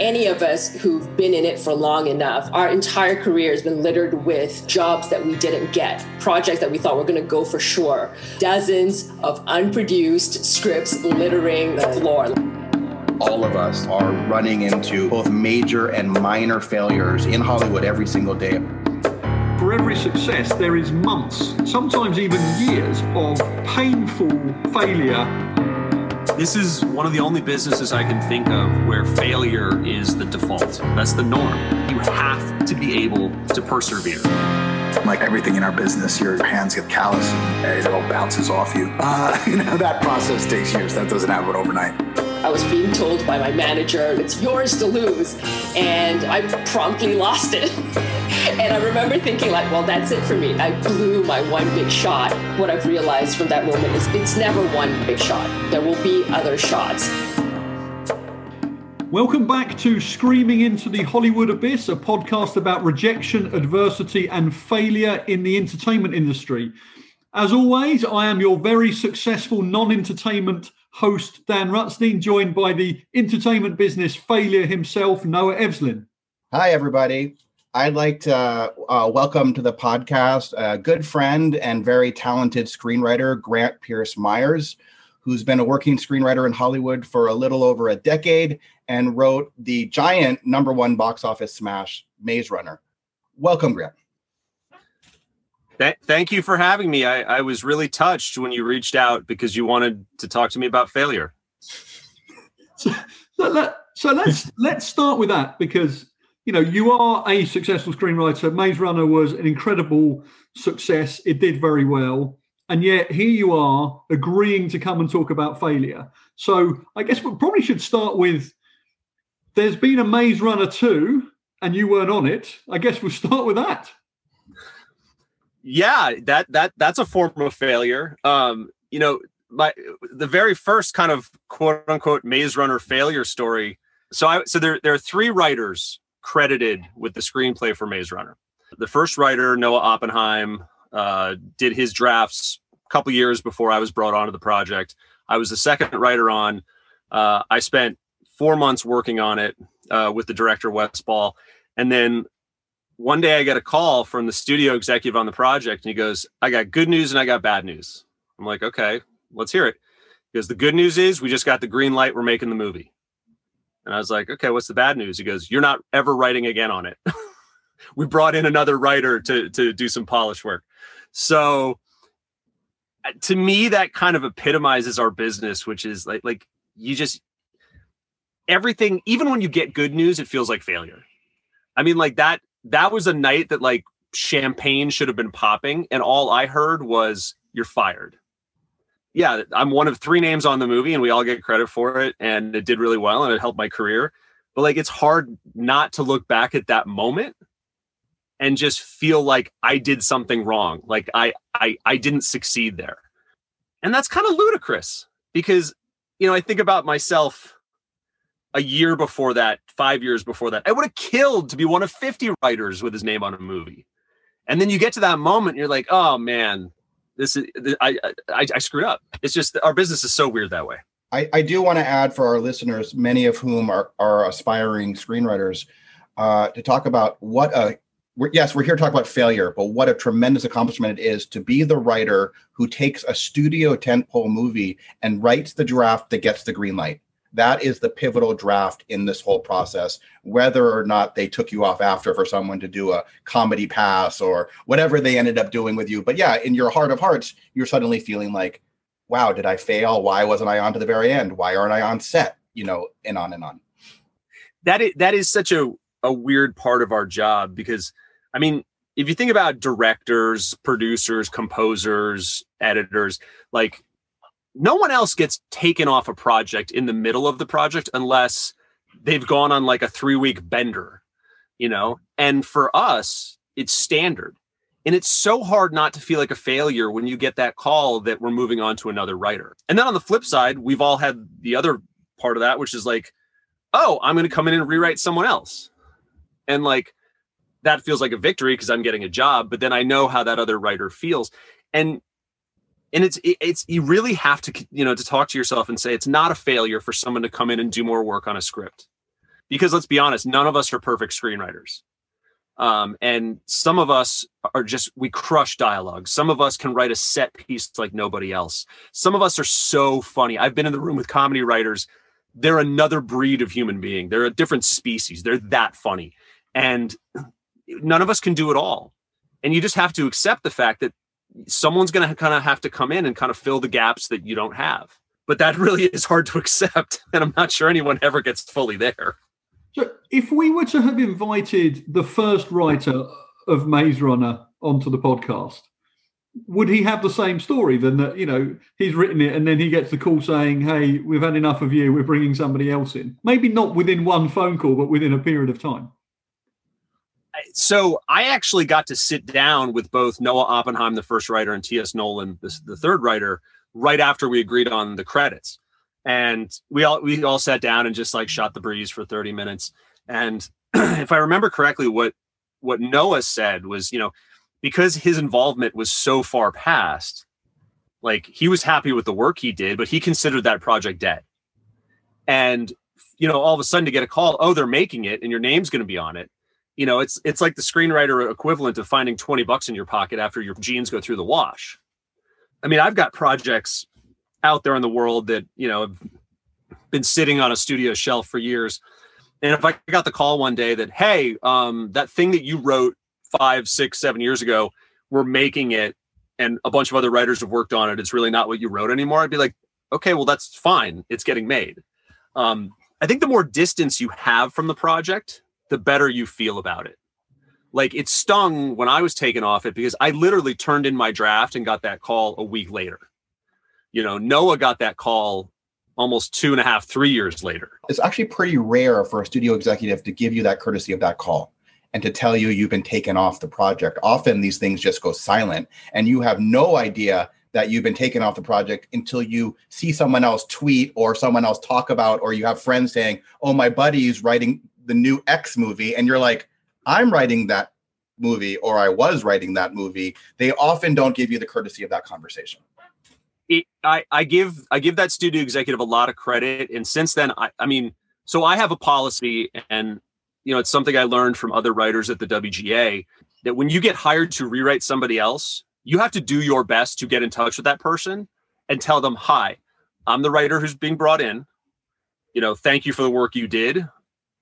any of us who've been in it for long enough, our entire career has been littered with jobs that we didn't get, projects that we thought were going to go for sure, dozens of unproduced scripts littering the floor. All of us are running into both major and minor failures in Hollywood every single day. For every success, there is months, sometimes even years, of painful failure this is one of the only businesses I can think of where failure is the default. That's the norm. You have to be able to persevere. Like everything in our business, your hands get callous and it all bounces off you. Uh, you know, that process takes years. That doesn't happen overnight. I was being told by my manager, it's yours to lose. And I promptly lost it. and I remember thinking, like, well, that's it for me. I blew my one big shot. What I've realized from that moment is it's never one big shot, there will be other shots. Welcome back to Screaming into the Hollywood Abyss, a podcast about rejection, adversity, and failure in the entertainment industry. As always, I am your very successful non entertainment host Dan Rutstein, joined by the entertainment business failure himself, Noah Evslin. Hi, everybody. I'd like to uh, welcome to the podcast a good friend and very talented screenwriter, Grant Pierce Myers, who's been a working screenwriter in Hollywood for a little over a decade and wrote the giant number one box office smash, Maze Runner. Welcome, Grant. Th- thank you for having me. I, I was really touched when you reached out because you wanted to talk to me about failure. So, so, let, so let's let's start with that because you know you are a successful screenwriter. Maze Runner was an incredible success. It did very well, and yet here you are agreeing to come and talk about failure. So I guess we probably should start with there's been a Maze Runner 2 and you weren't on it. I guess we'll start with that yeah that that that's a form of failure. Um you know my the very first kind of quote unquote maze runner failure story so i so there there are three writers credited with the screenplay for maze runner. The first writer noah oppenheim uh, did his drafts a couple years before i was brought onto the project. I was the second writer on. Uh, i spent four months working on it uh, with the director wes ball. And then one day I get a call from the studio executive on the project, and he goes, I got good news and I got bad news. I'm like, okay, let's hear it. Because the good news is we just got the green light, we're making the movie. And I was like, okay, what's the bad news? He goes, You're not ever writing again on it. we brought in another writer to to do some polish work. So uh, to me, that kind of epitomizes our business, which is like like you just everything, even when you get good news, it feels like failure. I mean, like that that was a night that like champagne should have been popping and all i heard was you're fired. Yeah i'm one of three names on the movie and we all get credit for it and it did really well and it helped my career. But like it's hard not to look back at that moment and just feel like i did something wrong like i i i didn't succeed there. And that's kind of ludicrous because you know i think about myself a year before that, five years before that. I would have killed to be one of 50 writers with his name on a movie. And then you get to that moment, you're like, oh man, this is I, I I screwed up. It's just our business is so weird that way. I, I do want to add for our listeners, many of whom are, are aspiring screenwriters, uh, to talk about what a we're, yes, we're here to talk about failure, but what a tremendous accomplishment it is to be the writer who takes a studio tentpole movie and writes the draft that gets the green light that is the pivotal draft in this whole process whether or not they took you off after for someone to do a comedy pass or whatever they ended up doing with you. But yeah in your heart of hearts you're suddenly feeling like wow did i fail? Why wasn't i on to the very end? Why aren't i on set? You know and on and on. That is that is such a, a weird part of our job because i mean if you think about directors producers composers editors like no one else gets taken off a project in the middle of the project unless they've gone on like a three week bender, you know? And for us, it's standard. And it's so hard not to feel like a failure when you get that call that we're moving on to another writer. And then on the flip side, we've all had the other part of that, which is like, oh, I'm going to come in and rewrite someone else. And like, that feels like a victory because I'm getting a job, but then I know how that other writer feels. And and it's it's you really have to you know to talk to yourself and say it's not a failure for someone to come in and do more work on a script because let's be honest, none of us are perfect screenwriters. Um, and some of us are just we crush dialogue. Some of us can write a set piece like nobody else. Some of us are so funny. I've been in the room with comedy writers. They're another breed of human being. They're a different species. They're that funny. And none of us can do it all. And you just have to accept the fact that someone's going to kind of have to come in and kind of fill the gaps that you don't have. But that really is hard to accept. And I'm not sure anyone ever gets fully there. So, if we were to have invited the first writer of Maze Runner onto the podcast, would he have the same story than that? You know, he's written it and then he gets the call saying, "Hey, we've had enough of you. We're bringing somebody else in." Maybe not within one phone call, but within a period of time. So I actually got to sit down with both Noah Oppenheim, the first writer, and T.S. Nowlin, the, the third writer, right after we agreed on the credits and we all we all sat down and just like shot the breeze for 30 minutes and if i remember correctly what what noah said was you know because his involvement was so far past like he was happy with the work he did but he considered that project dead and you know all of a sudden to get a call oh they're making it and your name's going to be on it you know it's it's like the screenwriter equivalent of finding 20 bucks in your pocket after your jeans go through the wash. I mean i've got projects out there in the world that you know have been sitting on a studio shelf for years. And if i got the call one day that hey um, that thing that you wrote five six seven years ago we're making it and a bunch of other writers have worked on it it's really not what you wrote anymore i'd be like okay well that's fine. It's getting made. Um, i think the more distance you have from the project the better you feel about it like it stung when i was taken off it because i literally turned in my draft and got that call a week later you know, Noah got that call almost two and a half, three years later. It's actually pretty rare for a studio executive to give you that courtesy of that call and to tell you you've been taken off the project. Often these things just go silent and you have no idea that you've been taken off the project until you see someone else tweet or someone else talk about, or you have friends saying, Oh, my buddy's writing the new X movie. And you're like, I'm writing that movie or I was writing that movie. They often don't give you the courtesy of that conversation it, I, I give I give that studio executive a lot of credit, and since then, I, I mean, so I have a policy, and you know, it's something I learned from other writers at the WGA that when you get hired to rewrite somebody else, you have to do your best to get in touch with that person and tell them, "Hi, I'm the writer who's being brought in. You know, thank you for the work you did.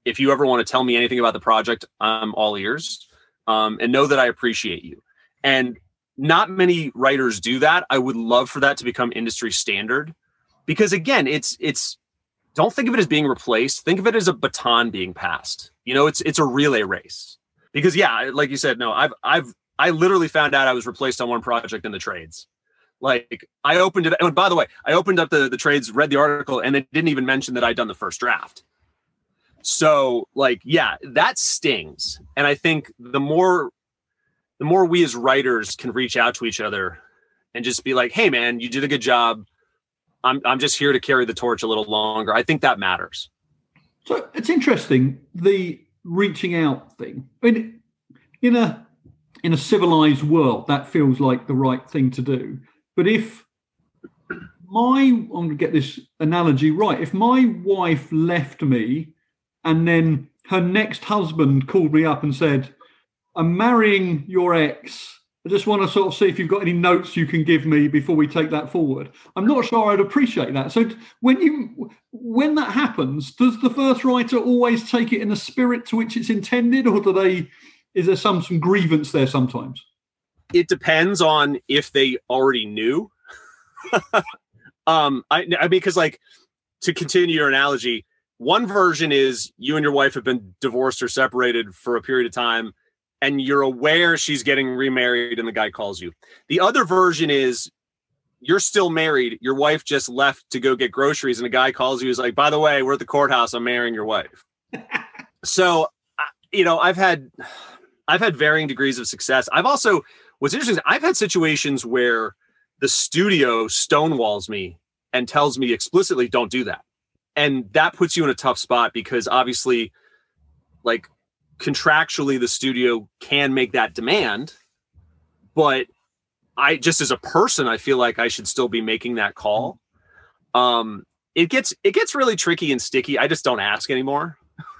If you ever want to tell me anything about the project, I'm all ears, um, and know that I appreciate you." And not many writers do that. I would love for that to become industry standard because again, it's it's don't think of it as being replaced. Think of it as a baton being passed. You know, it's it's a relay race. Because yeah, like you said, no, I've I've I literally found out I was replaced on one project in the trades. Like I opened it, and by the way, I opened up the the trades, read the article, and it didn't even mention that I'd done the first draft. So, like, yeah, that stings. And I think the more the more we as writers can reach out to each other and just be like, "Hey, man, you did a good job. I'm I'm just here to carry the torch a little longer." I think that matters. So it's interesting the reaching out thing. I mean, in a in a civilized world, that feels like the right thing to do. But if my I'm going to get this analogy right. If my wife left me and then her next husband called me up and said, I'm marrying your ex. I just want to sort of see if you've got any notes you can give me before we take that forward. I'm not sure I'd appreciate that. So when you when that happens, does the first writer always take it in the spirit to which it's intended, or do they? Is there some some grievance there sometimes? It depends on if they already knew. um, I, I mean, because like to continue your analogy, one version is you and your wife have been divorced or separated for a period of time and you're aware she's getting remarried and the guy calls you. The other version is you're still married. Your wife just left to go get groceries and a guy calls you. He's like, by the way, we're at the courthouse. I'm marrying your wife. so, you know, I've had, I've had varying degrees of success. I've also, what's interesting, I've had situations where the studio stonewalls me and tells me explicitly, don't do that. And that puts you in a tough spot because obviously, like contractually the studio can make that demand but i just as a person i feel like i should still be making that call um it gets it gets really tricky and sticky i just don't ask anymore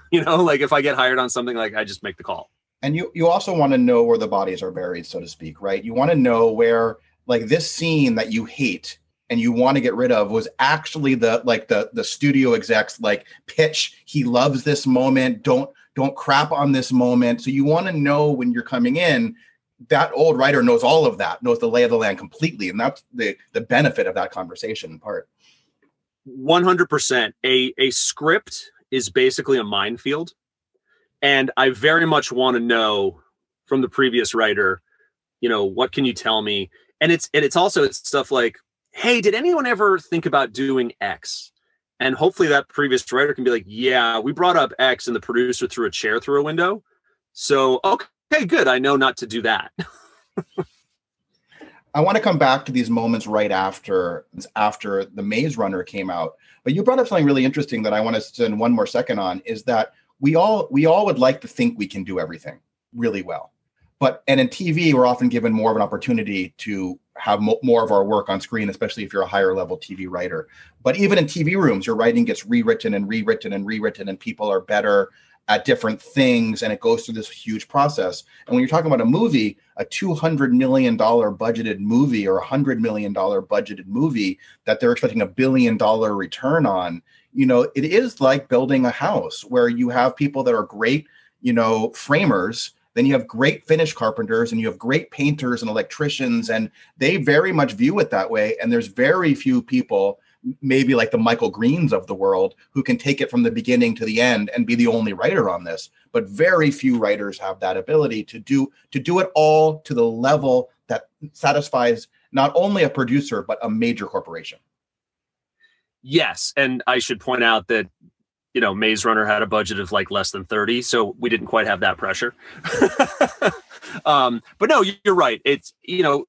you know, like if I get hired on something, like I just make the call. And you you also want to know where the bodies are buried, so to speak, right? You want to know where like this scene that you hate and you want to get rid of was actually the like the the studio execs like pitch he loves this moment. Don't don't crap on this moment. So you want to know when you're coming in that old writer knows all of that knows the lay of the land completely and that's the the benefit of that conversation part. 100% a a script is basically a minefield and i very much want to know from the previous writer you know what can you tell me? And it's and it's also stuff like hey did anyone ever think about doing x and hopefully that previous writer can be like yeah we brought up x and the producer threw a chair through a window so okay good i know not to do that I want to come back to these moments right after after the Maze Runner came out. But you brought up something really interesting that I want to spend one more second on is that we all we all would like to think we can do everything really well. But and in TV, we're often given more of an opportunity to have mo- more of our work on screen, especially if you're a higher level TV writer. But even in TV rooms, your writing gets rewritten and rewritten and rewritten, and people are better at different things and it goes through this huge process. And when you're talking about a movie, a $200 million budgeted movie or a $100 million budgeted movie that they're expecting a billion dollar return on, you know, it is like building a house where you have people that are great, you know, framers. Then you have great finish carpenters and you have great painters and electricians, and they very much view it that way. And there's very few people maybe like the Michael Greens of the world who can take it from the beginning to the end and be the only writer on this. But very few writers have that ability to do to do it all to the level that satisfies not only a producer but a major corporation. Yes, and I should point out that you know Maze Runner had a budget of like less than 30, so we didn't quite have that pressure. um, but no, you're right. It's you know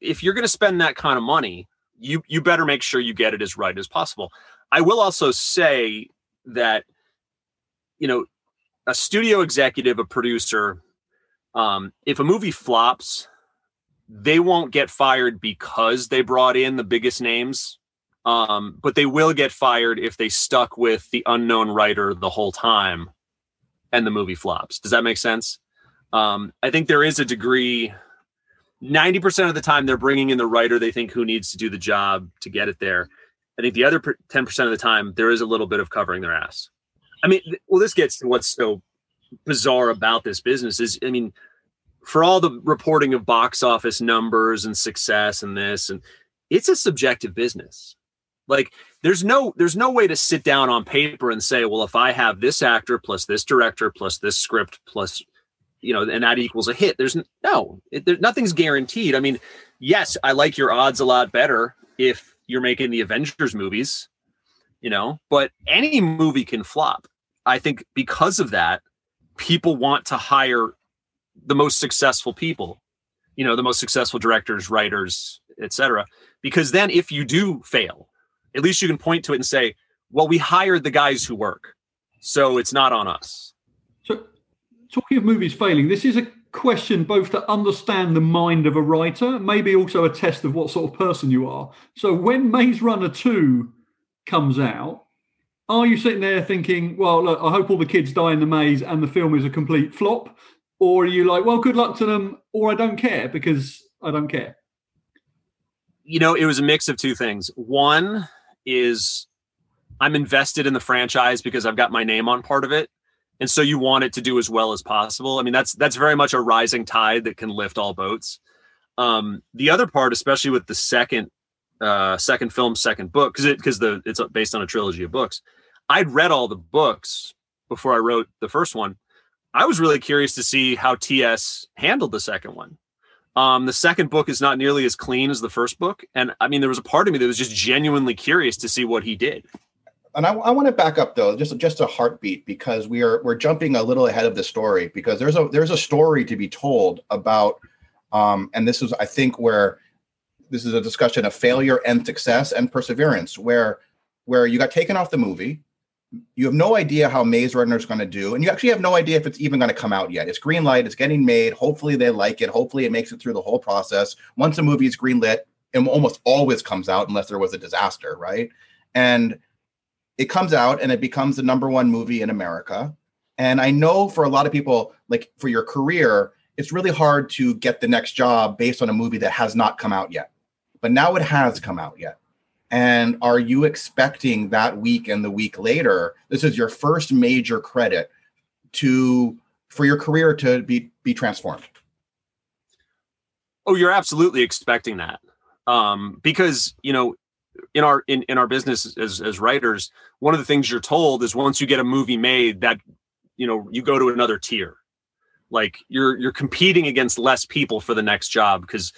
if you're going to spend that kind of money, you you better make sure you get it as right as possible. I will also say that you know a studio executive, a producer, um, if a movie flops, they won't get fired because they brought in the biggest names, um, but they will get fired if they stuck with the unknown writer the whole time and the movie flops. Does that make sense? Um, I think there is a degree 90% of the time they're bringing in the writer they think who needs to do the job to get it there. I think the other 10% of the time there is a little bit of covering their ass. I mean, well, this gets to what's so bizarre about this business is, I mean, for all the reporting of box office numbers and success and this, and it's a subjective business. Like there's no there's no way to sit down on paper and say, well, if I have this actor plus this director plus this script plus you know, and that equals a hit. There's no, it, there, nothing's guaranteed. I mean, yes, I like your odds a lot better if you're making the Avengers movies, you know, but any movie can flop. I think because of that, people want to hire the most successful people, you know, the most successful directors, writers, etc. Because then if you do fail, at least you can point to it and say, well, we hired the guys who work. So it's not on us So, talking of movies failing, this is a question both to understand the mind of a writer, maybe also a test of what sort of person you are. So when Maze Runner 2 comes out, are you sitting there thinking, well, look, I hope all the kids die in the maze and the film is a complete flop? Or are you like, well, good luck to them, or I don't care because I don't care? You know, it was a mix of two things. One is I'm invested in the franchise because I've got my name on part of it and so you want it to do as well as possible. I mean, that's that's very much a rising tide that can lift all boats. Um, the other part, especially with the second uh, second film, second book, because it because the it's based on a trilogy of books. I'd read all the books before I wrote the first one. I was really curious to see how TS handled the second one. Um, the second book is not nearly as clean as the first book, and I mean, there was a part of me that was just genuinely curious to see what he did. And I, I want to back up though, just just a heartbeat because we are we're jumping a little ahead of the story because there's a there's a story to be told about, um, and this is I think where this is a discussion of failure and success and perseverance, where where you got taken off the movie, you have no idea how Maze Runner is going to do, and you actually have no idea if it's even going to come out yet. It's green light, it's getting made. Hopefully they like it. Hopefully it makes it through the whole process. Once a movie is green lit, it almost always comes out unless there was a disaster, right? And it comes out and it becomes the number one movie in America. And I know for a lot of people, like for your career, it's really hard to get the next job based on a movie that has not come out yet. But now it has come out yet. And are you expecting that week and the week later? This is your first major credit to for your career to be be transformed. Oh, you're absolutely expecting that. Um, because, you know, in our in, in our business as as writers, one of the things you're told is once you get a movie made that you know, you go to another tier. Like you're you're competing against less people for the next job because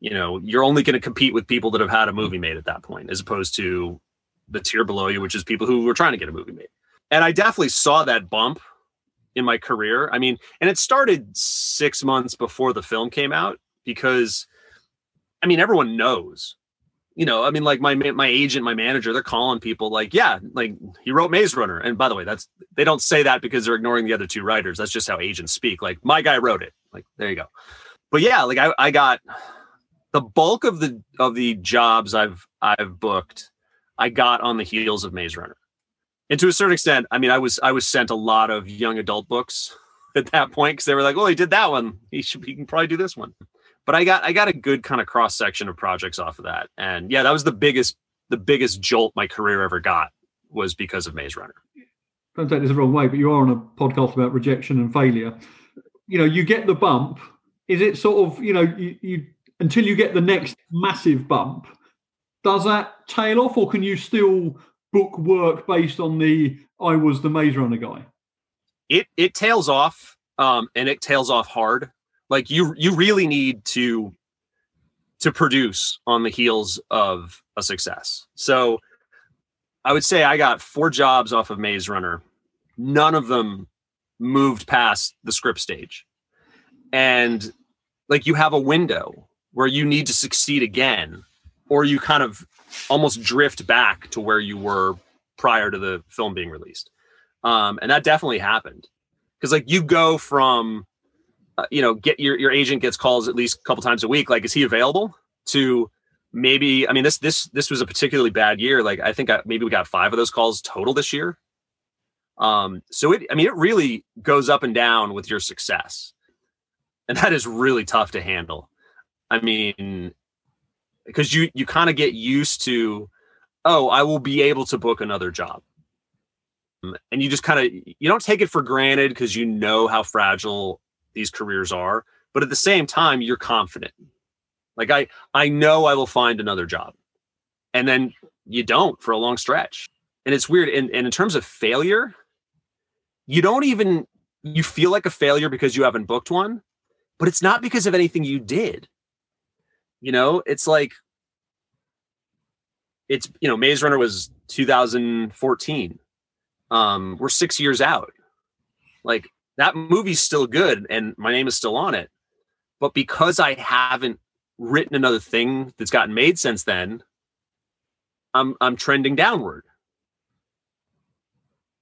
you know, you're only going to compete with people that have had a movie made at that point as opposed to the tier below you, which is people who were trying to get a movie made. And I definitely saw that bump in my career. I mean, and it started 6 months before the film came out because I mean, everyone knows. You know, I mean, like my my agent, my manager, they're calling people like, yeah, like he wrote Maze Runner. And by the way, that's they don't say that because they're ignoring the other two writers. That's just how agents speak. Like my guy wrote it. Like there you go. But yeah, like I, I got the bulk of the of the jobs I've I've booked, I got on the heels of Maze Runner. And to a certain extent, I mean, I was I was sent a lot of young adult books at that point because they were like, "Oh, he did that one. He should he can probably do this one." but I got I got a good kind of cross section of projects off of that. And yeah, that was the biggest the biggest jolt my career ever got was because of Maze Runner. Don't take this the wrong way, but you are on a podcast about rejection and failure. You know, you get the bump. Is it sort of, you know, you, you until you get the next massive bump, does that tail off or can you still book work based on the I was the Maze Runner guy? It it tails off um and it tails off hard like you you really need to to produce on the heels of a success. So I would say I got four jobs off of Maze Runner. None of them moved past the script stage. And like you have a window where you need to succeed again or you kind of almost drift back to where you were prior to the film being released. Um, and that definitely happened. Cuz like you go from uh, you know, get your your agent gets calls at least a couple times a week. Like, is he available to maybe? I mean, this this this was a particularly bad year. Like, I think I, maybe we got five of those calls total this year. Um, so it, I mean, it really goes up and down with your success, and that is really tough to handle. I mean, because you you kind of get used to, oh, I will be able to book another job. Um, and you just kind of you don't take it for granted because you know how fragile these careers are but at the same time you're confident. Like i i know i will find another job. And then you don't for a long stretch. And it's weird and, and in terms of failure you don't even you feel like a failure because you haven't booked one but it's not because of anything you did you know it's like it's you know maze runner was 2014 um we're six years out like that movie's still good and my name is still on it. But because I haven't written another thing that's gotten made since then, I'm I'm trending downward.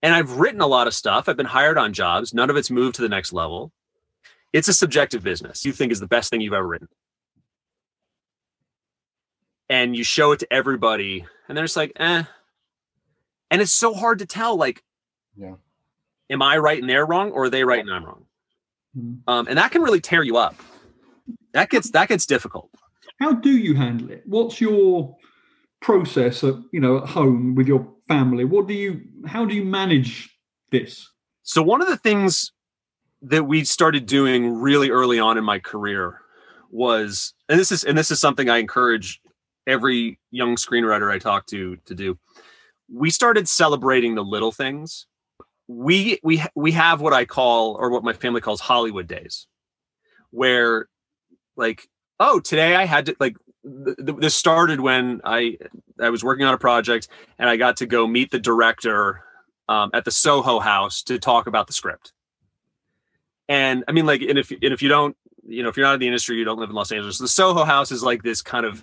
And I've written a lot of stuff. I've been hired on jobs. None of it's moved to the next level. It's a subjective business. You think is the best thing you've ever written. And you show it to everybody, and they're just like, eh. And it's so hard to tell, like, yeah am I right and they're wrong, or are they right and I'm wrong? Mm-hmm. Um, and that can really tear you up. That gets that gets difficult. How do you handle it? What's your process at you know at home with your family? What do you? How do you manage this? So one of the things that we started doing really early on in my career was, and this is and this is something I encourage every young screenwriter I talk to to do. We started celebrating the little things we we we have what I call or what my family calls Hollywood days, where like oh today I had to like th- th- this started when I I was working on a project and I got to go meet the director um, at the Soho House to talk about the script. And I mean, like, and if and if you don't, you know, if you're not in the industry, you don't live in Los Angeles. The Soho House is like this kind of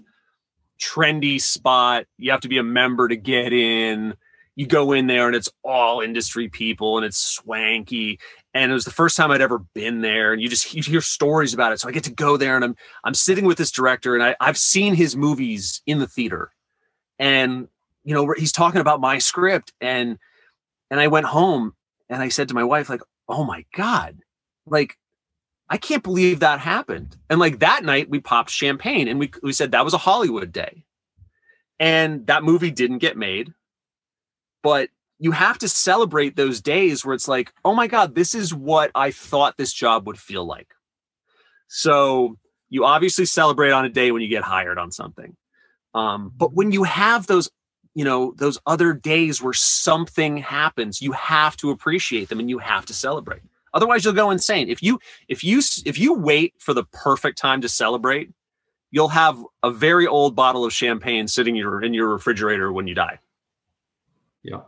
trendy spot. You have to be a member to get in. You go in there and it's all industry people and it's swanky. And it was the first time I'd ever been there and you just you hear stories about it. So I get to go there and I'm I'm sitting with this director and I, I've seen his movies in the theater. And you know he's talking about my script and and I went home and I said to my wife like oh my God, like, I can't believe that happened. And like that night, we popped champagne and we, we said that was a Hollywood day. And that movie didn't get made. But you have to celebrate those days where it's like, oh my God, this is what I thought this job would feel like. So you obviously celebrate on a day when you get hired on something. Um, but when you have those, you know, those other days where something happens, you have to appreciate them and you have to celebrate. Otherwise, you'll go insane. If you if you if you wait for the perfect time to celebrate, you'll have a very old bottle of champagne sitting your in your refrigerator when you die. Yeah.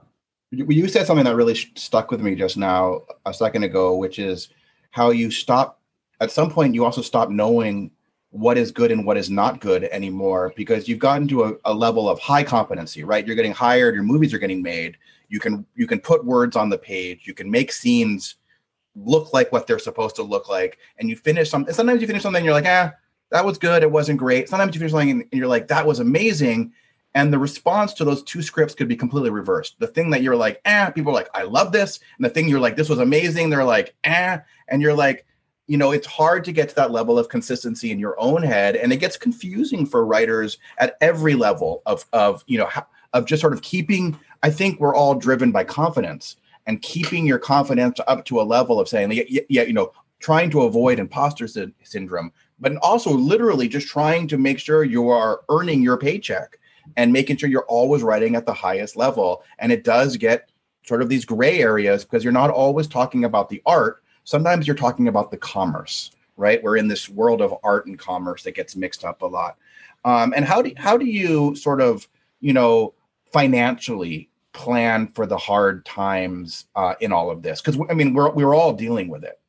You said something that really stuck with me just now a second ago, which is how you stop. At some point, you also stop knowing what is good and what is not good anymore because you've gotten to a, a, level of high competency right you're getting hired your movies are getting made you can you can put words on the page you can make scenes look like what they're supposed to look like and you finish something sometimes you finish something and you're like ah that was good it wasn't great. Sometimes you finish something and you're like that was amazing and the response to those two scripts could be completely reversed. The thing that you're like ah people are like i love this and the thing you're like this was amazing they're like ah and you're like you know it's hard to get to that level of consistency in your own head and it gets confusing for writers at every level of of you know of just sort of keeping i think we're all driven by confidence and keeping your confidence up to a level of saying yeah, yeah you know trying to avoid imposter sy- syndrome but also literally just trying to make sure you are earning your paycheck and making sure you're always writing at the highest level and it does get sort of these gray areas because you're not always talking about the art sometimes you're talking about the commerce, right? We're in this world of art and commerce that gets mixed up a lot. Um, and how do how do you sort of you know financially plan for the hard times uh, in all of this? Because I mean, we're we're all dealing with it.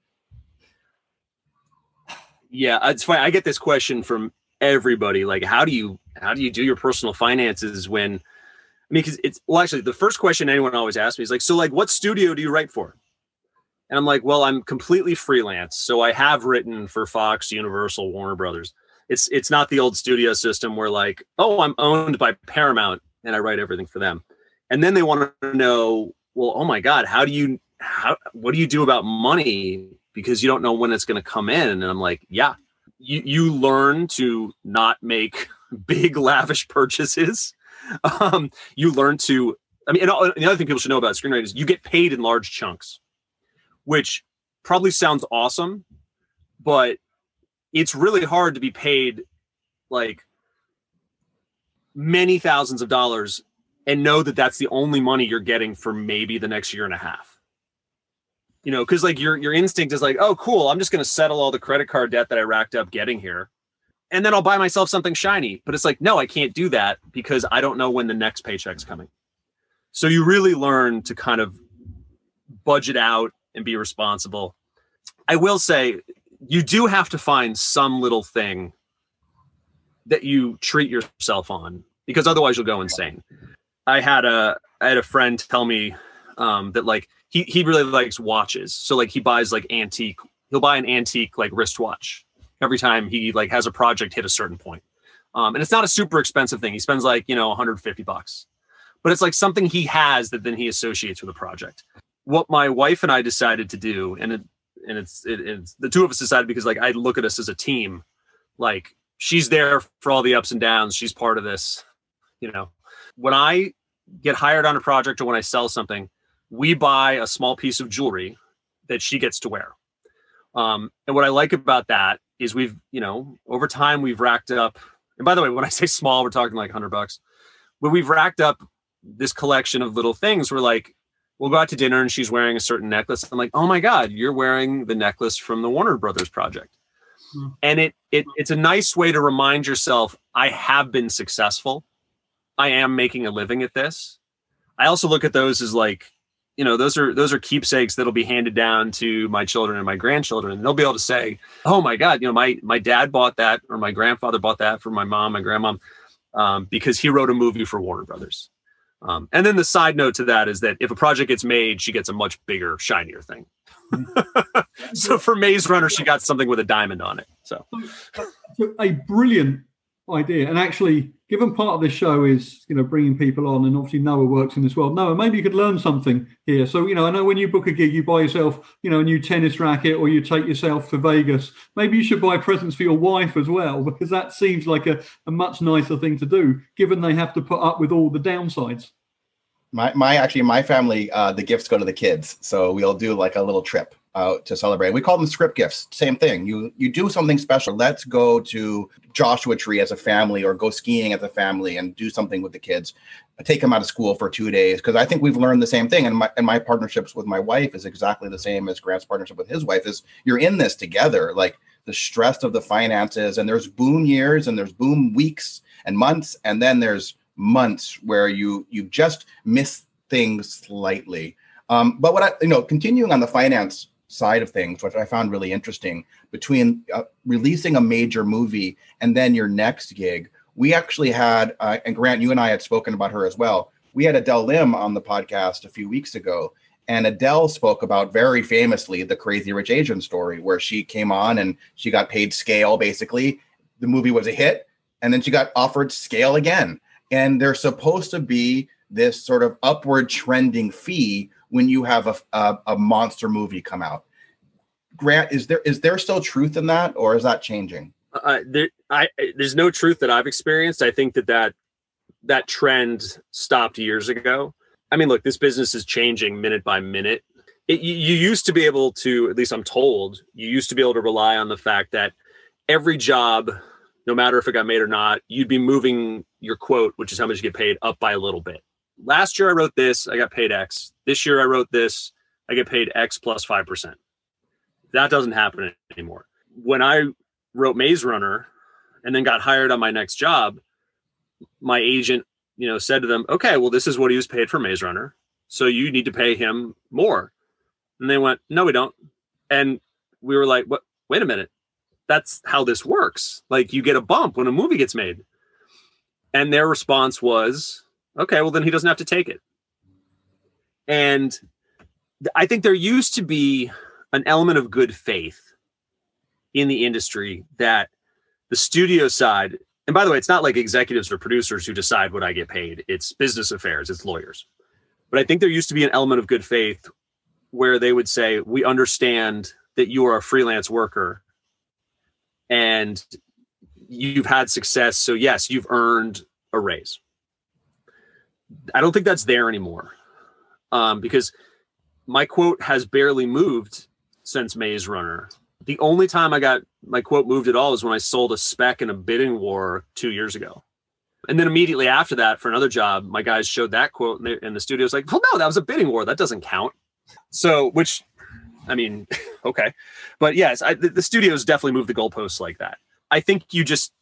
Yeah, it's funny. I get this question from everybody. Like, how do you how do you do your personal finances when? I mean, because it's well, actually, the first question anyone always asks me is like, so like, what studio do you write for? And I'm like, well, I'm completely freelance. So I have written for Fox, Universal, Warner Brothers. It's it's not the old studio system where like, oh, I'm owned by Paramount and I write everything for them. And then they want to know, well, oh my God, how do you how what do you do about money? Because you don't know when it's going to come in. And I'm like, yeah, you you learn to not make big lavish purchases. Um, you learn to I mean, and the other thing people should know about screenwriting is you get paid in large chunks which probably sounds awesome, but it's really hard to be paid like many thousands of dollars and know that that's the only money you're getting for maybe the next year and a half. You know, because like your your instinct is like, oh, cool, I'm just going to settle all the credit card debt that I racked up getting here, and then I'll buy myself something shiny. But it's like, no, I can't do that because I don't know when the next paycheck's coming. So you really learn to kind of budget out and be responsible. I will say you do have to find some little thing that you treat yourself on because otherwise you'll go insane. I had a I had a friend tell me um, that like he he really likes watches, so like he buys like antique. He'll buy an antique like wristwatch every time he like has a project hit a certain point. Um, and it's not a super expensive thing. He spends like you know 150 bucks, but it's like something he has that then he associates with a project what my wife and I decided to do, and it, and it's, it, it's the two of us decided because like I look at us as a team, like she's there for all the ups and downs. She's part of this, you know. When I get hired on a project or when I sell something, we buy a small piece of jewelry that she gets to wear. Um, and what I like about that is we've, you know, over time we've racked up. And by the way, when I say small, we're talking like hundred bucks, but we've racked up this collection of little things. We're like, we'll go out to dinner and she's wearing a certain necklace. I'm like, oh my God, you're wearing the necklace from the Warner Brothers project. Hmm. And it it it's a nice way to remind yourself, I have been successful. I am making a living at this. I also look at those as like, you know, those are those are keepsakes that'll be handed down to my children and my grandchildren. And they'll be able to say, Oh my God, you know, my my dad bought that or my grandfather bought that for my mom, my grandmom, um, because he wrote a movie for Warner Brothers. Um, and then the side note to that is that if a project gets made, she gets a much bigger, shinier thing. so for Maze Runner, she got something with a diamond on it. So a brilliant idea, and actually, given part of this show is you know bringing people on and obviously noah works in this world. Noah maybe you could learn something here. So you know i know when you book a gig you buy yourself you know a new tennis racket or you take yourself to vegas. Maybe you should buy presents for your wife as well because that seems like a, a much nicer thing to do given they have to put up with all the downsides my my actually my family uh the gifts go to the kids so we'll do like a little trip uh, to celebrate. We call them script gifts. Same thing. You you do something special. Let's go to Joshua Tree as a family, or go skiing as a family, and do something with the kids. Take them out of school for two days because I think we've learned the same thing. And my and my partnerships with my wife is exactly the same as Grant's partnership with his wife. Is you're in this together. Like the stress of the finances, and there's boom years, and there's boom weeks and months, and then there's months where you you just miss things slightly. Um, but what I, you know, continuing on the finance side of things, which I found really interesting, between uh, releasing a major movie and then your next gig. We actually had, uh, and Grant, you and I had spoken about her as well. We had Adele Lim on the podcast a few weeks ago, and Adele spoke about very famously the Crazy Rich Asian story, where she came on and she got paid scale basically. The movie was a hit, and then she got offered scale again. And there's supposed to be this sort of upward trending fee when you have a, a, a monster movie come out. Grant, is there is there still truth in that, or is that changing? Uh, there, I, there's no truth that I've experienced. I think that that that trend stopped years ago. I mean, look, this business is changing minute by minute. It, you, you used to be able to, at least I'm told, you used to be able to rely on the fact that every job, no matter if it got made or not, you'd be moving your quote, which is how much you get paid, up by a little bit last year I wrote this, I got paid X. This year I wrote this, I get paid X plus 5%. That doesn't happen anymore. When I wrote Maze Runner and then got hired on my next job, my agent, you know, said to them, "Okay, well this is what he was paid for Maze Runner. So you need to pay him more." And they went, "No, we don't." And we were like, "What? Wait a minute. That's how this works. Like you get a bump when a movie gets made." And their response was, Okay, well then he doesn't have to take it. And I think there used to be an element of good faith in the industry that the studio side, and by the way, it's not like executives or producers who decide what I get paid. It's business affairs, it's lawyers. But I think there used to be an element of good faith where they would say, We understand that you are a freelance worker and you've had success. So, yes, you've earned a raise. I don't think that's there anymore um, because my quote has barely moved since Maze Runner. The only time I got my quote moved at all is when I sold a spec in a bidding war two years ago. And then immediately after that, for another job, my guys showed that quote, and, they, and the studio's like, "Well, no, that was a bidding war. That doesn't count." So, which, I mean, okay, but yes, I, the, the studios definitely move the goalposts like that. I think you just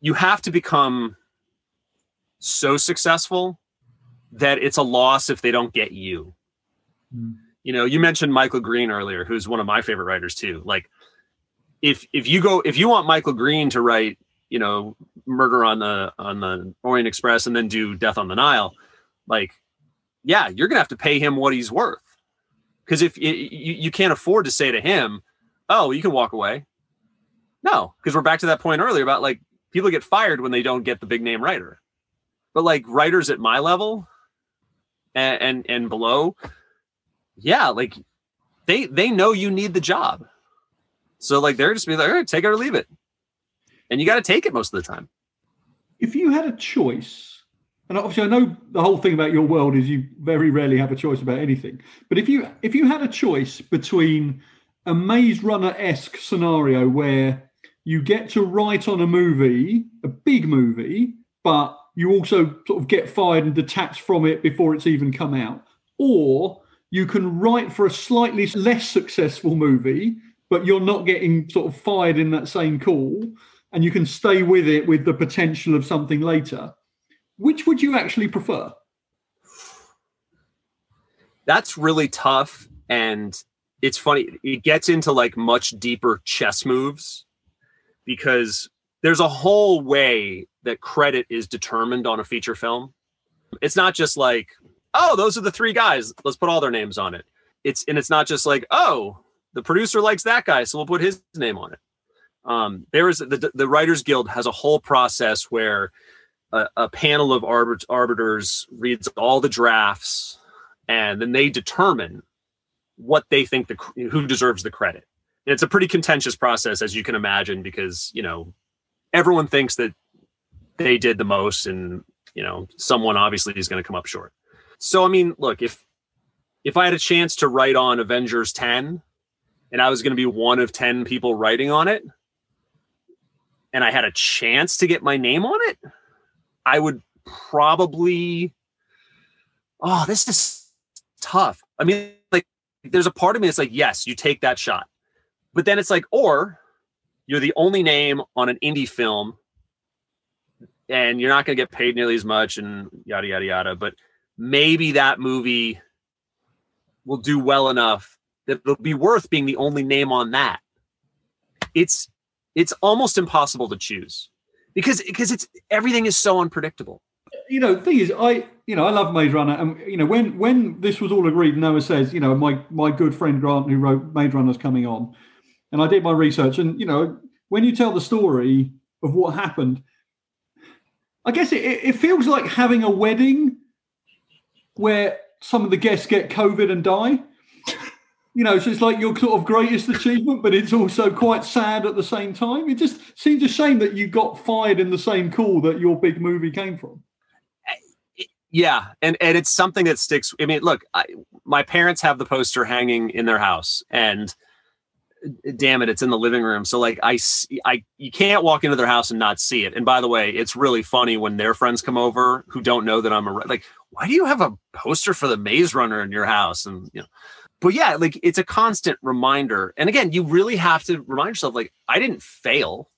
you have to become so successful that it's a loss if they don't get you. Mm. You know, you mentioned Michael Green earlier, who's one of my favorite writers too. Like if if you go if you want Michael Green to write, you know, Murder on the on the Orient Express and then do Death on the Nile, like yeah, you're going to have to pay him what he's worth. Cuz if you, you can't afford to say to him, "Oh, you can walk away." No, because we're back to that point earlier about like people get fired when they don't get the big name writer but like writers at my level and, and and below yeah like they they know you need the job. So like they're just be like all right take it or leave it. And you got to take it most of the time. If you had a choice and obviously i know the whole thing about your world is you very rarely have a choice about anything but if you if you had a choice between a maze runner-esque scenario where you get to write on a movie a big movie but you also sort of get fired and detached from it before it's even come out. Or you can write for a slightly less successful movie, but you're not getting sort of fired in that same call, and you can stay with it with the potential of something later. Which would you actually prefer? That's really tough. And it's funny, it gets into like much deeper chess moves because there's a whole way that credit is determined on a feature film. It's not just like, oh, those are the three guys. Let's put all their names on it. It's and it's not just like, oh, the producer likes that guy, so we'll put his name on it. Um, there is the the Writers Guild has a whole process where a, a panel of arbit- arbiters reads all the drafts, and then they determine what they think the who deserves the credit. And it's a pretty contentious process, as you can imagine, because you know everyone thinks that they did the most, and you know someone obviously is going to come up short. So I mean, look if if I had a chance to write on Avengers 10 and I was going to be one of 10 people writing on it and I had a chance to get my name on it, I would probably oh, this is tough. I mean, like there's a part of me that's like, yes, you take that shot. But then it's like, or you're the only name on an indie film and you're not going to get paid nearly as much and yada yada yada, but maybe that movie will do well enough that it'll be worth being the only name on that. It's it's almost impossible to choose because because it's everything is so unpredictable. You know, the thing is, I you know I love Maze Runner, and you know when when this was all agreed, Noah says, you know, my my good friend Grant who wrote Maze Runner's coming on, and I did my research, and you know when you tell the story of what happened, I guess it, it feels like having a wedding where some of the guests get COVID and die. You know, so it's like your sort of greatest achievement, but it's also quite sad at the same time. It just seems a shame that you got fired in the same call that your big movie came from. Yeah, and and it's something that sticks. I mean, look, I, my parents have the poster hanging in their house, and damn it, it's in the living room. So like, I I you can't walk into their house and not see it. And by the way, it's really funny when their friends come over who don't know that I'm a like why do you have a poster for the Maze Runner in your house? And you know, but yeah, like it's a constant reminder. And again, you really have to remind yourself, like, I didn't fail.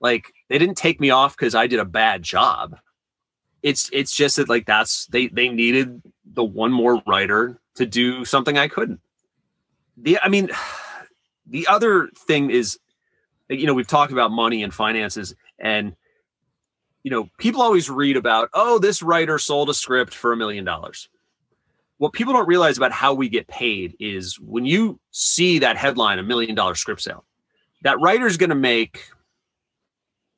Like they didn't take me off because I did a bad job. It's it's just that like that's they they needed the one more writer to do something I couldn't. The I mean, the other thing is, you know, we've talked about money and finances, and you know, people always read about, oh, this writer sold a script for a million dollars. What people don't realize about how we get paid is when you see that headline, a million dollar script sale, that writer is going to make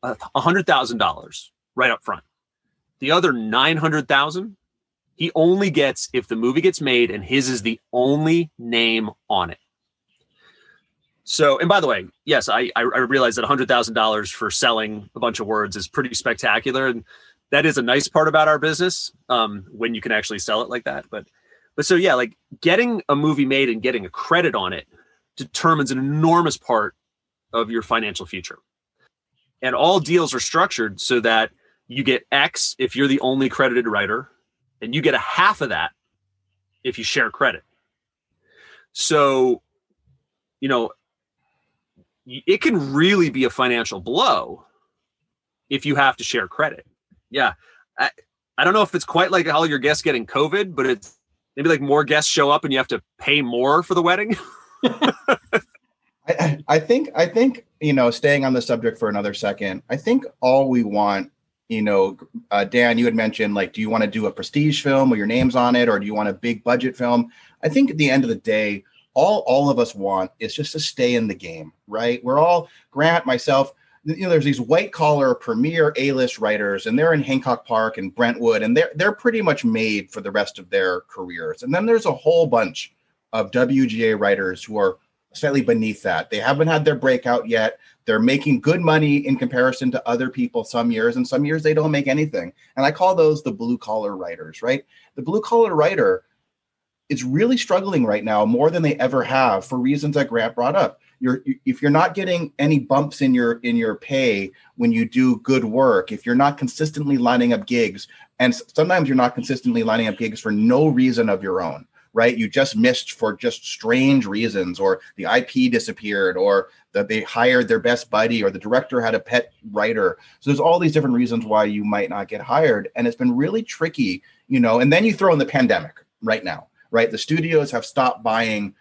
a hundred thousand dollars right up front. The other nine hundred thousand, he only gets if the movie gets made and his is the only name on it. So, and by the way, yes, I I, realize that hundred thousand dollars for selling a bunch of words is pretty spectacular, and that is a nice part about our business um, when you can actually sell it like that. But but so yeah, like getting a movie made and getting a credit on it determines an enormous part of your financial future. And all deals are structured so that you get X if you're the only credited writer, and you get a half of that if you share credit. So, you know, it can really be a financial blow if you have to share credit. Yeah. I, I don't know if it's quite like all your guests getting COVID, but it's maybe like more guests show up and you have to pay more for the wedding. I, I think I think you know staying on the subject for another second. I think all we want, you know, uh, Dan, you had mentioned like, do you want to do a prestige film where your name's on it, or do you want a big budget film? I think at the end of the day, all all of us want is just to stay in the game, right? We're all Grant, myself, you know, there's these white collar premier A-list writers, and they're in Hancock Park and Brentwood, and they're they're pretty much made for the rest of their careers. And then there's a whole bunch of WGA writers who are slightly beneath that. They haven't had their breakout yet. They're making good money in comparison to other people some years, and some years they don't make anything. And I call those the blue collar writers, right? The blue collar writer is really struggling right now more than they ever have for reasons that Grant brought up. You're if you're not getting any bumps in your in your pay when you do good work, if you're not consistently lining up gigs, and sometimes you're not consistently lining up gigs for no reason of your own, right? You just missed for just strange reasons, or the IP disappeared, or that they hired their best buddy, or the director had a pet writer. So there's all these different reasons why you might not get hired, and it's been really tricky, you know. And then you throw in the pandemic right now right? The studios have stopped buying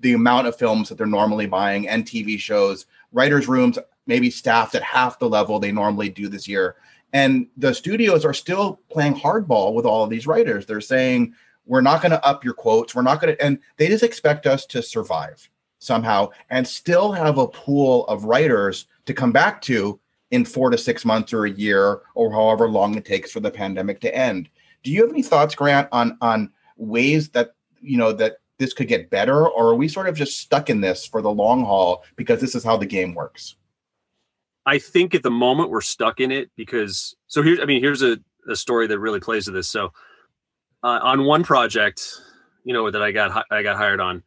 the amount of films that they're normally buying and TV shows. Writers' rooms maybe staffed at half the level they normally do this year. And the studios are still playing hardball with all of these writers. They're saying, we're not going to up your quotes. We're not going to, and they just expect us to survive. somehow and still have a pool of writers to come back to in four to six months or a year or however long it takes for the pandemic to end. Do you have any thoughts, Grant, on on ways that you know that this could get better, or are we sort of just stuck in this for the long haul because this is how the game works? I think at the moment we're stuck in it because so here's I mean here's a, a story that really plays to this. So uh, on one project, you know that I got I got hired on.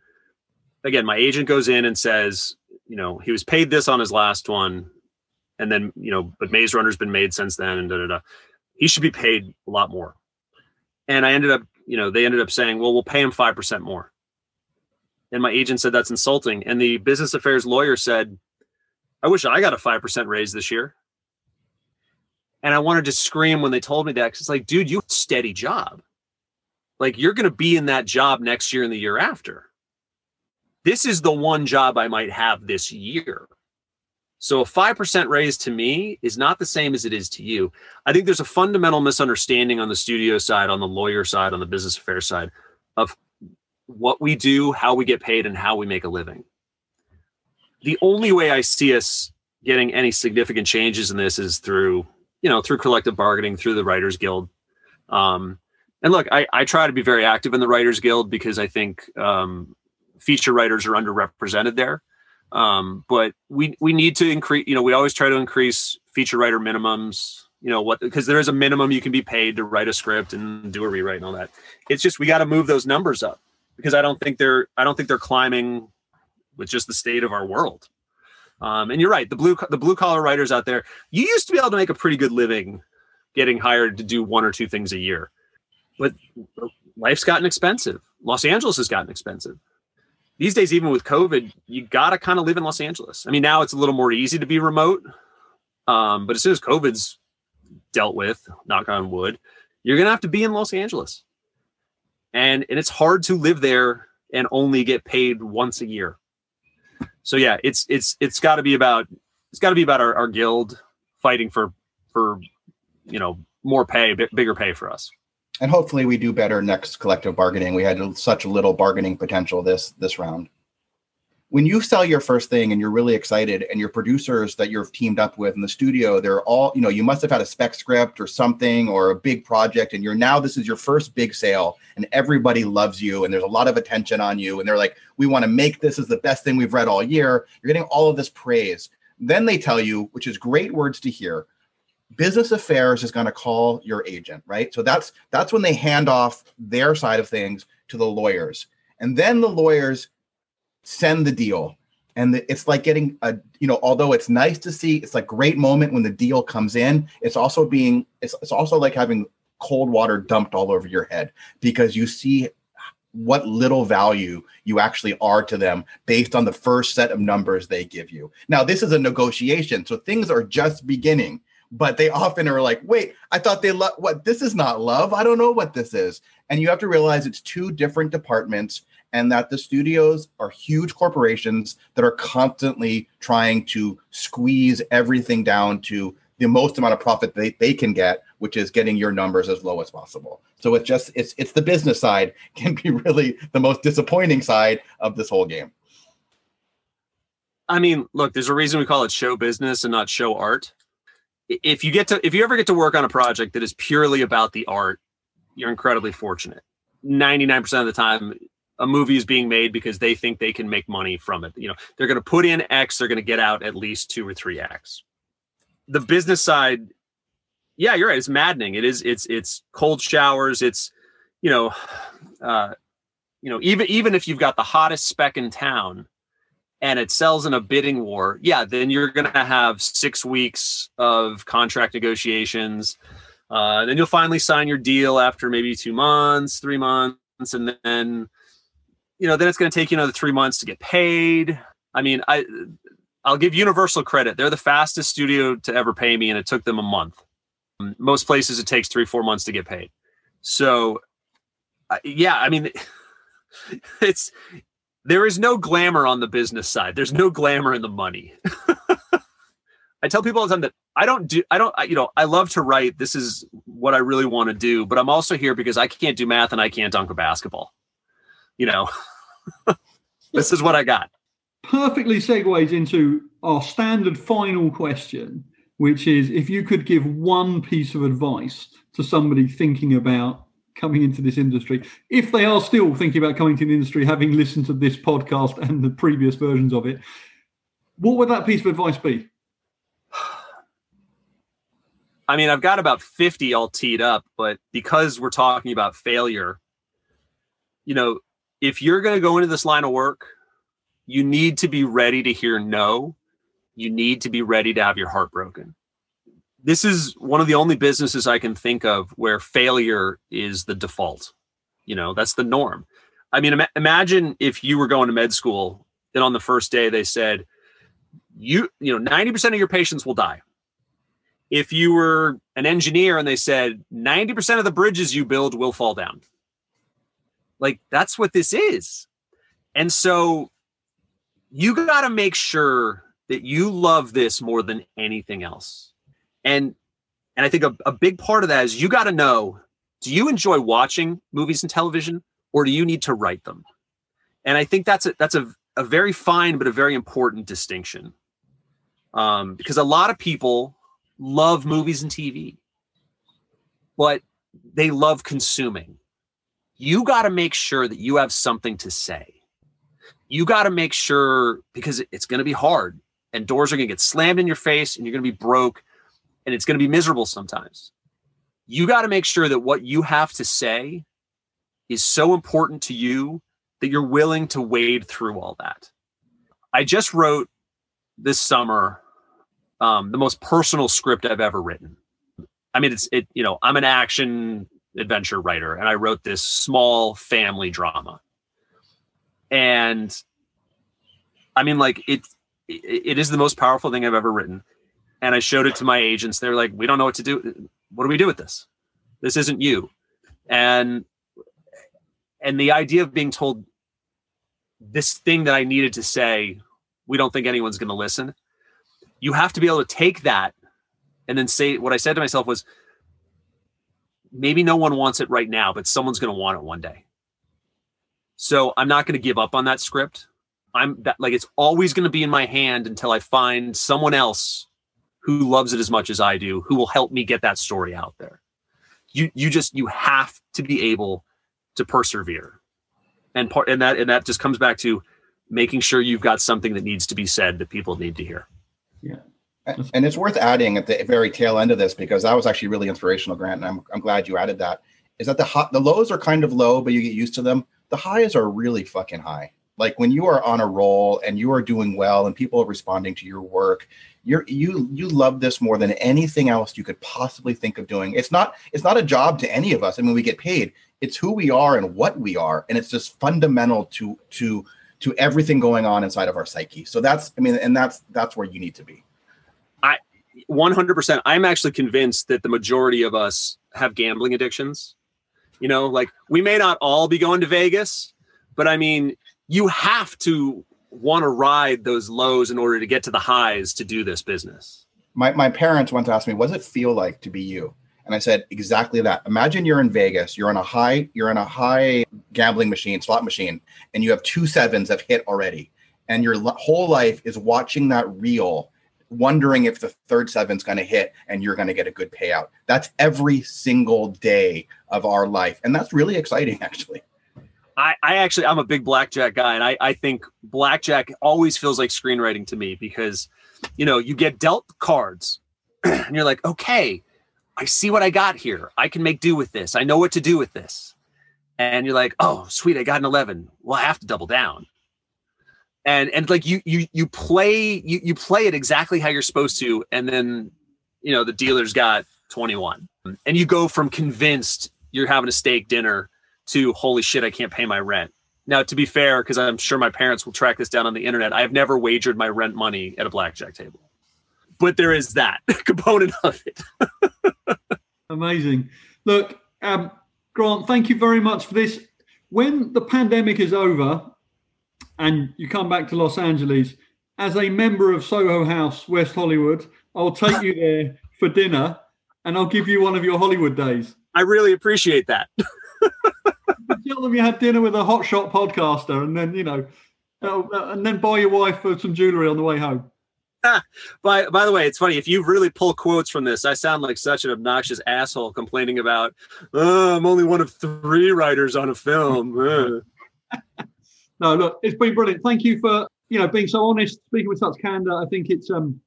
Again, my agent goes in and says, you know, he was paid this on his last one, and then you know, but Maze Runner's been made since then, and da da da. He should be paid a lot more. And I ended up, you know, they ended up saying, well, we'll pay him five percent more. And my agent said that's insulting. And the business affairs lawyer said, I wish I got a 5% raise this year. And I wanted to scream when they told me that. Cause it's like, dude, you steady job. Like you're going to be in that job next year and the year after. This is the one job I might have this year. So a 5% raise to me is not the same as it is to you. I think there's a fundamental misunderstanding on the studio side, on the lawyer side, on the business affairs side of what we do, how we get paid, and how we make a living the only way I see us getting any significant changes in this is through, you know, through collective bargaining, through the Writers Guild. Um, and look, I, I try to be very active in the Writers Guild because I think um, feature writers are underrepresented there. Um, but we we need to increase. You know, we always try to increase feature writer minimums. You know what? Because there is a minimum you can be paid to write a script and do a rewrite and all that. It's just we got to move those numbers up because I don't think they're I don't think they're climbing with just the state of our world. Um, and you're right, the blue the blue collar writers out there, you used to be able to make a pretty good living getting hired to do one or two things a year. But life's gotten expensive. Los Angeles has gotten expensive. These days, even with COVID, you got to kind of live in Los Angeles. I mean, now it's a little more easy to be remote. Um, but as soon as COVID's dealt with, knock on wood, you're going to have to be in Los Angeles. And, and it's hard to live there and only get paid once a year so yeah, it's it's it's got to be about it's got to be about our, our guild fighting for for you know more pay, b- bigger pay for us. And hopefully we do better next collective bargaining. We had such little bargaining potential this this round. When you sell your first thing and you're really excited and your producers that you're teamed up with in the studio they're all you know you must have had a spec script or something or a big project and you're now this is your first big sale and everybody loves you and there's a lot of attention on you and they're like we want to make this as the best thing we've read all year. You're getting all of this praise. Then they tell you which is great words to hear business affairs is going to call your agent right? So that's that's when they hand off their side of things to the lawyers. And then the lawyers send the deal. And the, it's like getting a you know although it's nice to see it's like great moment when the deal comes in it's also being it's, it's also like having cold water dumped all over your head because you see what little value you actually are to them based on the first set of numbers they give you. Now this is a negotiation so things are just beginning but they often are like wait i thought they love what this is not love? I don't know what this is. And you have to realize it's two different departments and that the studios are huge corporations that are constantly trying to squeeze everything down to the most amount of profit they, they can get which is getting your numbers as low as possible. So it's just it's it's the business side can be really the most disappointing side of this whole game. I mean look there's a reason we call it show business and not show art if you get to if you ever get to work on a project that is purely about the art you're incredibly fortunate 99% of the time a movie is being made because they think they can make money from it. You know, they're going to put in X, they're going to get out at least two or three X. The business side, yeah, you're right. It's maddening. It is. It's it's cold showers. It's you know, uh, you know, even even if you've got the hottest spec in town and it sells in a bidding war, yeah, then you're going to have six weeks of contract negotiations. Uh, then you'll finally sign your deal after maybe two months, three months, and then you know, then it's going to take you another three months to get paid. I mean, I I'll give Universal credit; they're the fastest studio to ever pay me, and it took them a month. Most places it takes three four months to get paid. So, yeah, I mean, it's there is no glamour on the business side. There's no glamour in the money. I tell people all the time that I don't do, I don't, I, you know, I love to write. This is what I really want to do, but I'm also here because I can't do math and I can't dunk a basketball you know, this is what I got. perfectly segues into our standard final question, which is if you could give one piece of advice to somebody thinking about coming into this industry, if they are still thinking about coming to the industry, having listened to this podcast and the previous versions of it, what would that piece of advice be? I mean, I've got about 50 all teed up, but because we're talking about failure, you know, if you're going to go into this line of work, you need to be ready to hear no. You need to be ready to have your heart broken. This is one of the only businesses I can think of where failure is the default. You know, that's the norm. I mean, Im- imagine if you were going to med school and on the first day they said, you, you know, 90% of your patients will die if you were an engineer and they said 90% of the bridges you build will fall down. Like that's what this is. And so you got to make sure that you love this more than anything else. And and I think a, a big part of that is you got to know do you enjoy watching movies and television or do you need to write them? And I think that's a that's a, a very fine but a very important distinction. Um, because a lot of people love movies and TV, but they love consuming. You got to make sure that you have something to say. You got to make sure because it's going to be hard and doors are going to get slammed in your face and you're going to be broke and it's going to be miserable sometimes. You got to make sure that what you have to say is so important to you that you're willing to wade through all that. I just wrote this summer um, the most personal script I've ever written. I mean, it's it. You know, I'm an action adventure writer, and I wrote this small family drama, and I mean, like it. It is the most powerful thing I've ever written, and I showed it to my agents. They're like, "We don't know what to do. What do we do with this? This isn't you." And and the idea of being told this thing that I needed to say, we don't think anyone's going to listen you have to be able to take that and then say what I said to myself was maybe no one wants it right now, but someone's going to want it one day. So I'm not going to give up on that script. I'm that like it's always going to be in my hand until I find someone else who loves it as much as I do, who will help me get that story out there. You you just you have to be able to persevere. And part and that and that just comes back to making sure you've got something that needs to be said that people need to hear. Yeah. And it's worth adding at the very tail end of this because that was actually really inspirational, Grant. And I'm, I'm glad you added that. Is that the hot, the lows are kind of low, but you get used to them. The highs are really fucking high. Like when you are on a roll and you are doing well and people are responding to your work, you're you you love this more than anything else you could possibly think of doing. It's not it's not a job to any of us. I mean, we get paid. It's who we are and what we are, and it's just fundamental to to to everything going on inside of our psyche. So that's I mean, and that's that's where you need to be. I 100%. I'm actually convinced that the majority of us have gambling addictions. You know, like we may not all be going to Vegas, but I mean, you have to want to ride those lows in order to get to the highs to do this business. My my parents once asked me, "What does it feel like to be you?" And I said exactly that. Imagine you're in Vegas, you're on a high, you're on a high gambling machine, slot machine, and you have two sevens have hit already, and your whole life is watching that reel, wondering if the third seven's going to hit and you're going to get a good payout. That's every single day of our life, and that's really exciting, actually. I, I actually I'm a big blackjack guy, and I, I think blackjack always feels like screenwriting to me because, you know, you get dealt cards, and you're like, okay, I see what I got here. I can make do with this. I know what to do with this. And you're like, oh, sweet, I got an 11. Well, I have to double down. And and like you you you play you you play it exactly how you're supposed to, and then you know the dealer's got 21. And you go from convinced you're having a steak dinner to holy shit, I can't pay my rent. Now, to be fair, because I'm sure my parents will track this down on the internet, I have never wagered my rent money at a blackjack table. But there is that component of it. Amazing. Look, um, Grant, thank you very much for this. When the pandemic is over and you come back to Los Angeles, as a member of Soho House, West Hollywood, I'll take you there for dinner and I'll give you one of your Hollywood days. I really appreciate that. Tell them you had dinner with a hotshot podcaster and then, you know, Oh, uh, and then buy your wife uh, some jewelry on the way home. by by the way, it's funny if you really pull quotes from this. I sound like such an obnoxious asshole complaining about. Oh, I'm only one of three writers on a film. Uh. no, look, it's been brilliant. Thank you for you know being so honest, speaking with such candor. I think it's um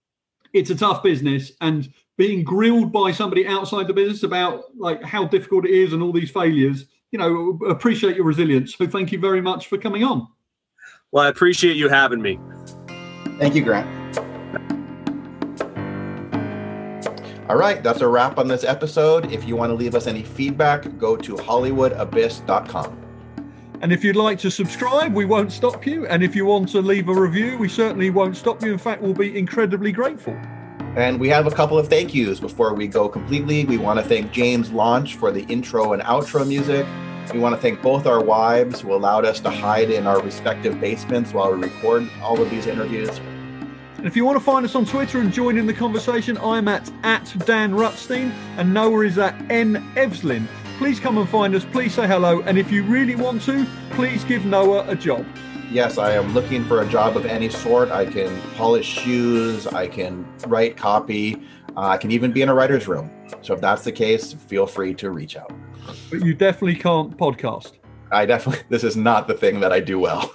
it's a tough business, and being grilled by somebody outside the business about like how difficult it is and all these failures. You know, appreciate your resilience. So thank you very much for coming on. Well, I appreciate you having me. Thank you, Grant. All right, that's a wrap on this episode. If you want to leave us any feedback, go to hollywoodabyss.com. And if you'd like to subscribe, we won't stop you. And if you want to leave a review, we certainly won't stop you. In fact, we'll be incredibly grateful. And we have a couple of thank yous before we go completely. We want to thank James Launch for the intro and outro music. We want to thank both our wives who allowed us to hide in our respective basements while we record all of these interviews. And if you want to find us on Twitter and join in the conversation, I'm at, at Dan Rutstein and Noah is at N Evslin. Please come and find us. Please say hello. And if you really want to, please give Noah a job. Yes, I am looking for a job of any sort. I can polish shoes, I can write copy, uh, I can even be in a writer's room. So if that's the case, feel free to reach out. But you definitely can't podcast. I definitely, this is not the thing that I do well.